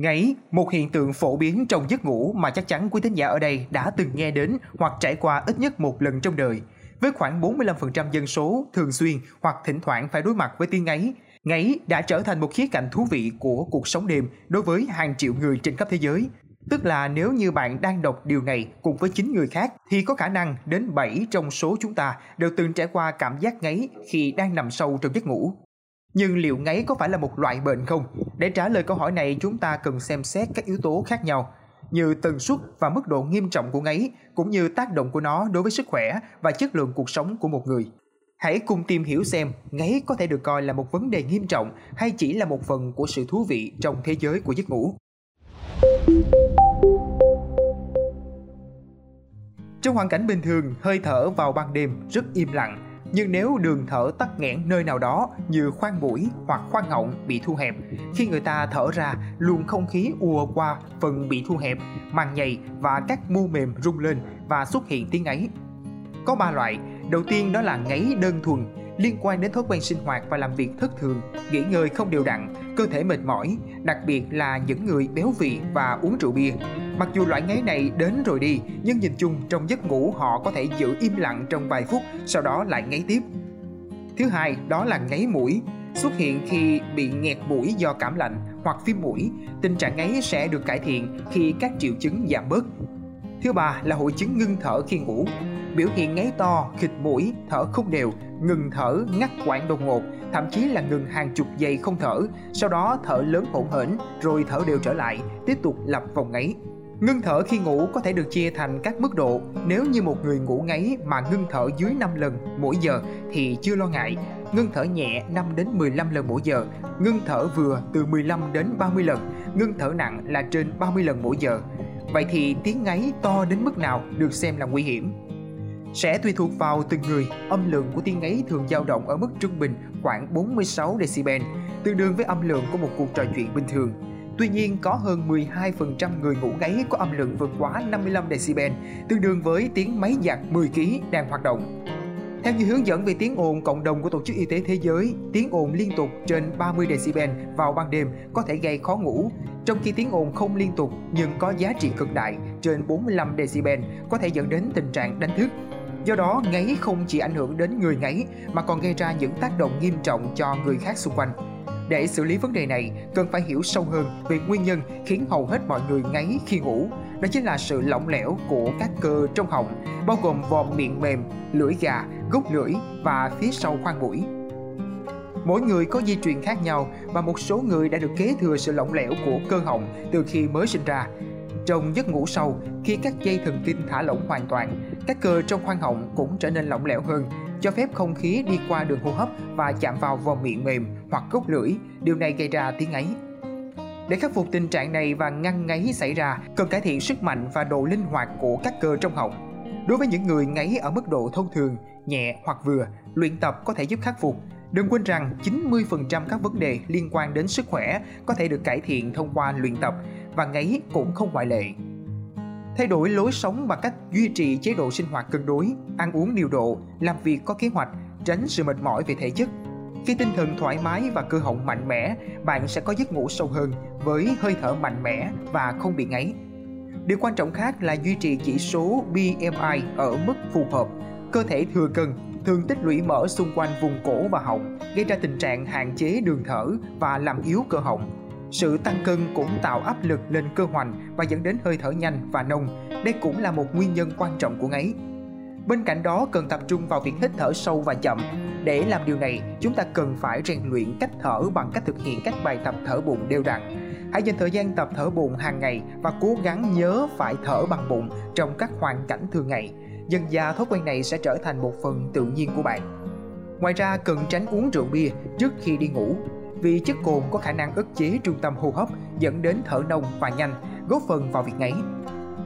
Ngáy, một hiện tượng phổ biến trong giấc ngủ mà chắc chắn quý thính giả ở đây đã từng nghe đến hoặc trải qua ít nhất một lần trong đời. Với khoảng 45% dân số thường xuyên hoặc thỉnh thoảng phải đối mặt với tiếng ngáy, ngáy đã trở thành một khía cạnh thú vị của cuộc sống đêm đối với hàng triệu người trên khắp thế giới. Tức là nếu như bạn đang đọc điều này cùng với 9 người khác thì có khả năng đến 7 trong số chúng ta đều từng trải qua cảm giác ngáy khi đang nằm sâu trong giấc ngủ. Nhưng liệu ngáy có phải là một loại bệnh không? Để trả lời câu hỏi này chúng ta cần xem xét các yếu tố khác nhau như tần suất và mức độ nghiêm trọng của ngáy cũng như tác động của nó đối với sức khỏe và chất lượng cuộc sống của một người. Hãy cùng tìm hiểu xem ngáy có thể được coi là một vấn đề nghiêm trọng hay chỉ là một phần của sự thú vị trong thế giới của giấc ngủ. Trong hoàn cảnh bình thường, hơi thở vào ban đêm rất im lặng, nhưng nếu đường thở tắc nghẽn nơi nào đó như khoang mũi hoặc khoang họng bị thu hẹp, khi người ta thở ra, luồng không khí ùa qua phần bị thu hẹp, màng nhầy và các mu mềm rung lên và xuất hiện tiếng ấy. Có ba loại, đầu tiên đó là ngáy đơn thuần, liên quan đến thói quen sinh hoạt và làm việc thất thường, nghỉ ngơi không đều đặn, cơ thể mệt mỏi, đặc biệt là những người béo phì và uống rượu bia. Mặc dù loại ngáy này đến rồi đi, nhưng nhìn chung trong giấc ngủ họ có thể giữ im lặng trong vài phút, sau đó lại ngáy tiếp. Thứ hai, đó là ngáy mũi, xuất hiện khi bị nghẹt mũi do cảm lạnh hoặc viêm mũi. Tình trạng ngáy sẽ được cải thiện khi các triệu chứng giảm bớt. Thứ ba là hội chứng ngưng thở khi ngủ, biểu hiện ngáy to, khịt mũi, thở không đều, ngừng thở, ngắt quãng đột ngột, thậm chí là ngừng hàng chục giây không thở, sau đó thở lớn hỗn hển, rồi thở đều trở lại, tiếp tục lặp vòng ngáy. Ngưng thở khi ngủ có thể được chia thành các mức độ. Nếu như một người ngủ ngáy mà ngưng thở dưới 5 lần mỗi giờ thì chưa lo ngại. Ngưng thở nhẹ 5 đến 15 lần mỗi giờ, ngưng thở vừa từ 15 đến 30 lần, ngưng thở nặng là trên 30 lần mỗi giờ. Vậy thì tiếng ngáy to đến mức nào được xem là nguy hiểm? Sẽ tùy thuộc vào từng người, âm lượng của tiếng ngáy thường dao động ở mức trung bình khoảng 46 decibel, tương đương với âm lượng của một cuộc trò chuyện bình thường. Tuy nhiên, có hơn 12% người ngủ ngáy có âm lượng vượt quá 55 decibel, tương đương với tiếng máy giặt 10 kg đang hoạt động. Theo như hướng dẫn về tiếng ồn cộng đồng của Tổ chức Y tế Thế giới, tiếng ồn liên tục trên 30 decibel vào ban đêm có thể gây khó ngủ, trong khi tiếng ồn không liên tục nhưng có giá trị cực đại trên 45 decibel có thể dẫn đến tình trạng đánh thức. Do đó, ngáy không chỉ ảnh hưởng đến người ngáy mà còn gây ra những tác động nghiêm trọng cho người khác xung quanh. Để xử lý vấn đề này, cần phải hiểu sâu hơn về nguyên nhân khiến hầu hết mọi người ngáy khi ngủ. Đó chính là sự lỏng lẻo của các cơ trong họng, bao gồm vòm miệng mềm, lưỡi gà, gốc lưỡi và phía sau khoang mũi. Mỗi người có di truyền khác nhau và một số người đã được kế thừa sự lỏng lẻo của cơ họng từ khi mới sinh ra. Trong giấc ngủ sâu, khi các dây thần kinh thả lỏng hoàn toàn, các cơ trong khoang họng cũng trở nên lỏng lẻo hơn, cho phép không khí đi qua đường hô hấp và chạm vào vòm miệng mềm hoặc gốc lưỡi, điều này gây ra tiếng ấy. Để khắc phục tình trạng này và ngăn ngáy xảy ra, cần cải thiện sức mạnh và độ linh hoạt của các cơ trong họng. Đối với những người ngáy ở mức độ thông thường, nhẹ hoặc vừa, luyện tập có thể giúp khắc phục. Đừng quên rằng 90% các vấn đề liên quan đến sức khỏe có thể được cải thiện thông qua luyện tập và ngáy cũng không ngoại lệ. Thay đổi lối sống bằng cách duy trì chế độ sinh hoạt cân đối, ăn uống điều độ, làm việc có kế hoạch, tránh sự mệt mỏi về thể chất. Khi tinh thần thoải mái và cơ họng mạnh mẽ, bạn sẽ có giấc ngủ sâu hơn với hơi thở mạnh mẽ và không bị ngáy. Điều quan trọng khác là duy trì chỉ số BMI ở mức phù hợp. Cơ thể thừa cân thường tích lũy mỡ xung quanh vùng cổ và họng, gây ra tình trạng hạn chế đường thở và làm yếu cơ họng. Sự tăng cân cũng tạo áp lực lên cơ hoành và dẫn đến hơi thở nhanh và nông. Đây cũng là một nguyên nhân quan trọng của ngáy. Bên cạnh đó cần tập trung vào việc hít thở sâu và chậm. Để làm điều này, chúng ta cần phải rèn luyện cách thở bằng cách thực hiện các bài tập thở bụng đều đặn. Hãy dành thời gian tập thở bụng hàng ngày và cố gắng nhớ phải thở bằng bụng trong các hoàn cảnh thường ngày. Dần dà thói quen này sẽ trở thành một phần tự nhiên của bạn. Ngoài ra cần tránh uống rượu bia trước khi đi ngủ vì chất cồn có khả năng ức chế trung tâm hô hấp dẫn đến thở nông và nhanh, góp phần vào việc ngáy.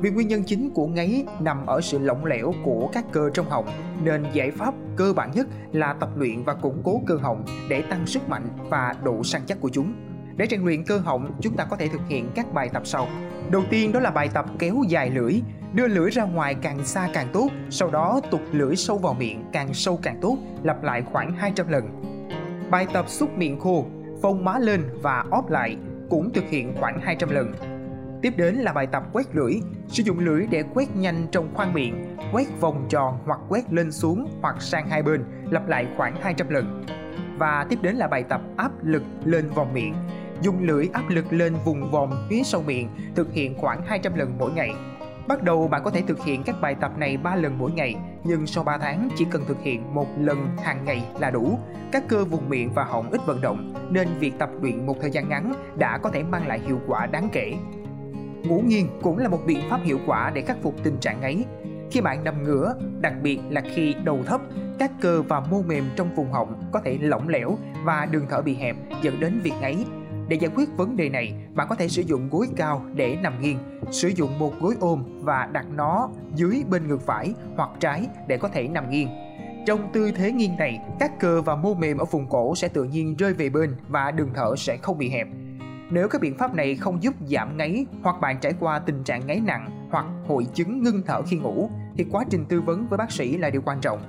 Vì nguyên nhân chính của ngáy nằm ở sự lỏng lẻo của các cơ trong họng, nên giải pháp cơ bản nhất là tập luyện và củng cố cơ họng để tăng sức mạnh và độ săn chắc của chúng. Để rèn luyện cơ họng, chúng ta có thể thực hiện các bài tập sau. Đầu tiên đó là bài tập kéo dài lưỡi, đưa lưỡi ra ngoài càng xa càng tốt, sau đó tụt lưỡi sâu vào miệng càng sâu càng tốt, lặp lại khoảng 200 lần. Bài tập xúc miệng khô, phông má lên và óp lại, cũng thực hiện khoảng 200 lần. Tiếp đến là bài tập quét lưỡi, sử dụng lưỡi để quét nhanh trong khoang miệng, quét vòng tròn hoặc quét lên xuống hoặc sang hai bên, lặp lại khoảng 200 lần. Và tiếp đến là bài tập áp lực lên vòng miệng, dùng lưỡi áp lực lên vùng vòng phía sau miệng, thực hiện khoảng 200 lần mỗi ngày. Bắt đầu bạn có thể thực hiện các bài tập này 3 lần mỗi ngày, nhưng sau 3 tháng chỉ cần thực hiện một lần hàng ngày là đủ. Các cơ vùng miệng và họng ít vận động, nên việc tập luyện một thời gian ngắn đã có thể mang lại hiệu quả đáng kể. Ngủ nghiêng cũng là một biện pháp hiệu quả để khắc phục tình trạng ấy. Khi bạn nằm ngửa, đặc biệt là khi đầu thấp, các cơ và mô mềm trong vùng họng có thể lỏng lẻo và đường thở bị hẹp dẫn đến việc ngáy. Để giải quyết vấn đề này, bạn có thể sử dụng gối cao để nằm nghiêng, sử dụng một gối ôm và đặt nó dưới bên ngực phải hoặc trái để có thể nằm nghiêng. Trong tư thế nghiêng này, các cơ và mô mềm ở vùng cổ sẽ tự nhiên rơi về bên và đường thở sẽ không bị hẹp. Nếu các biện pháp này không giúp giảm ngáy hoặc bạn trải qua tình trạng ngáy nặng hoặc hội chứng ngưng thở khi ngủ thì quá trình tư vấn với bác sĩ là điều quan trọng.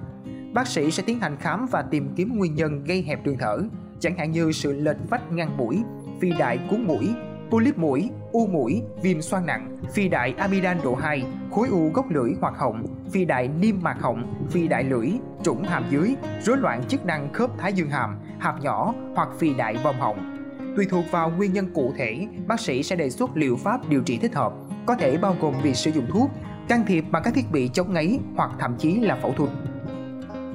Bác sĩ sẽ tiến hành khám và tìm kiếm nguyên nhân gây hẹp đường thở, chẳng hạn như sự lệch vách ngăn mũi, phi đại cuốn mũi, polyp mũi, u mũi, viêm xoang nặng, phi đại amidan độ 2, khối u gốc lưỡi hoặc họng, phi đại niêm mạc họng, phi đại lưỡi, trũng hàm dưới, rối loạn chức năng khớp thái dương hàm, hạp nhỏ hoặc phi đại vòng họng. Tùy thuộc vào nguyên nhân cụ thể, bác sĩ sẽ đề xuất liệu pháp điều trị thích hợp, có thể bao gồm việc sử dụng thuốc, can thiệp bằng các thiết bị chống ngáy hoặc thậm chí là phẫu thuật.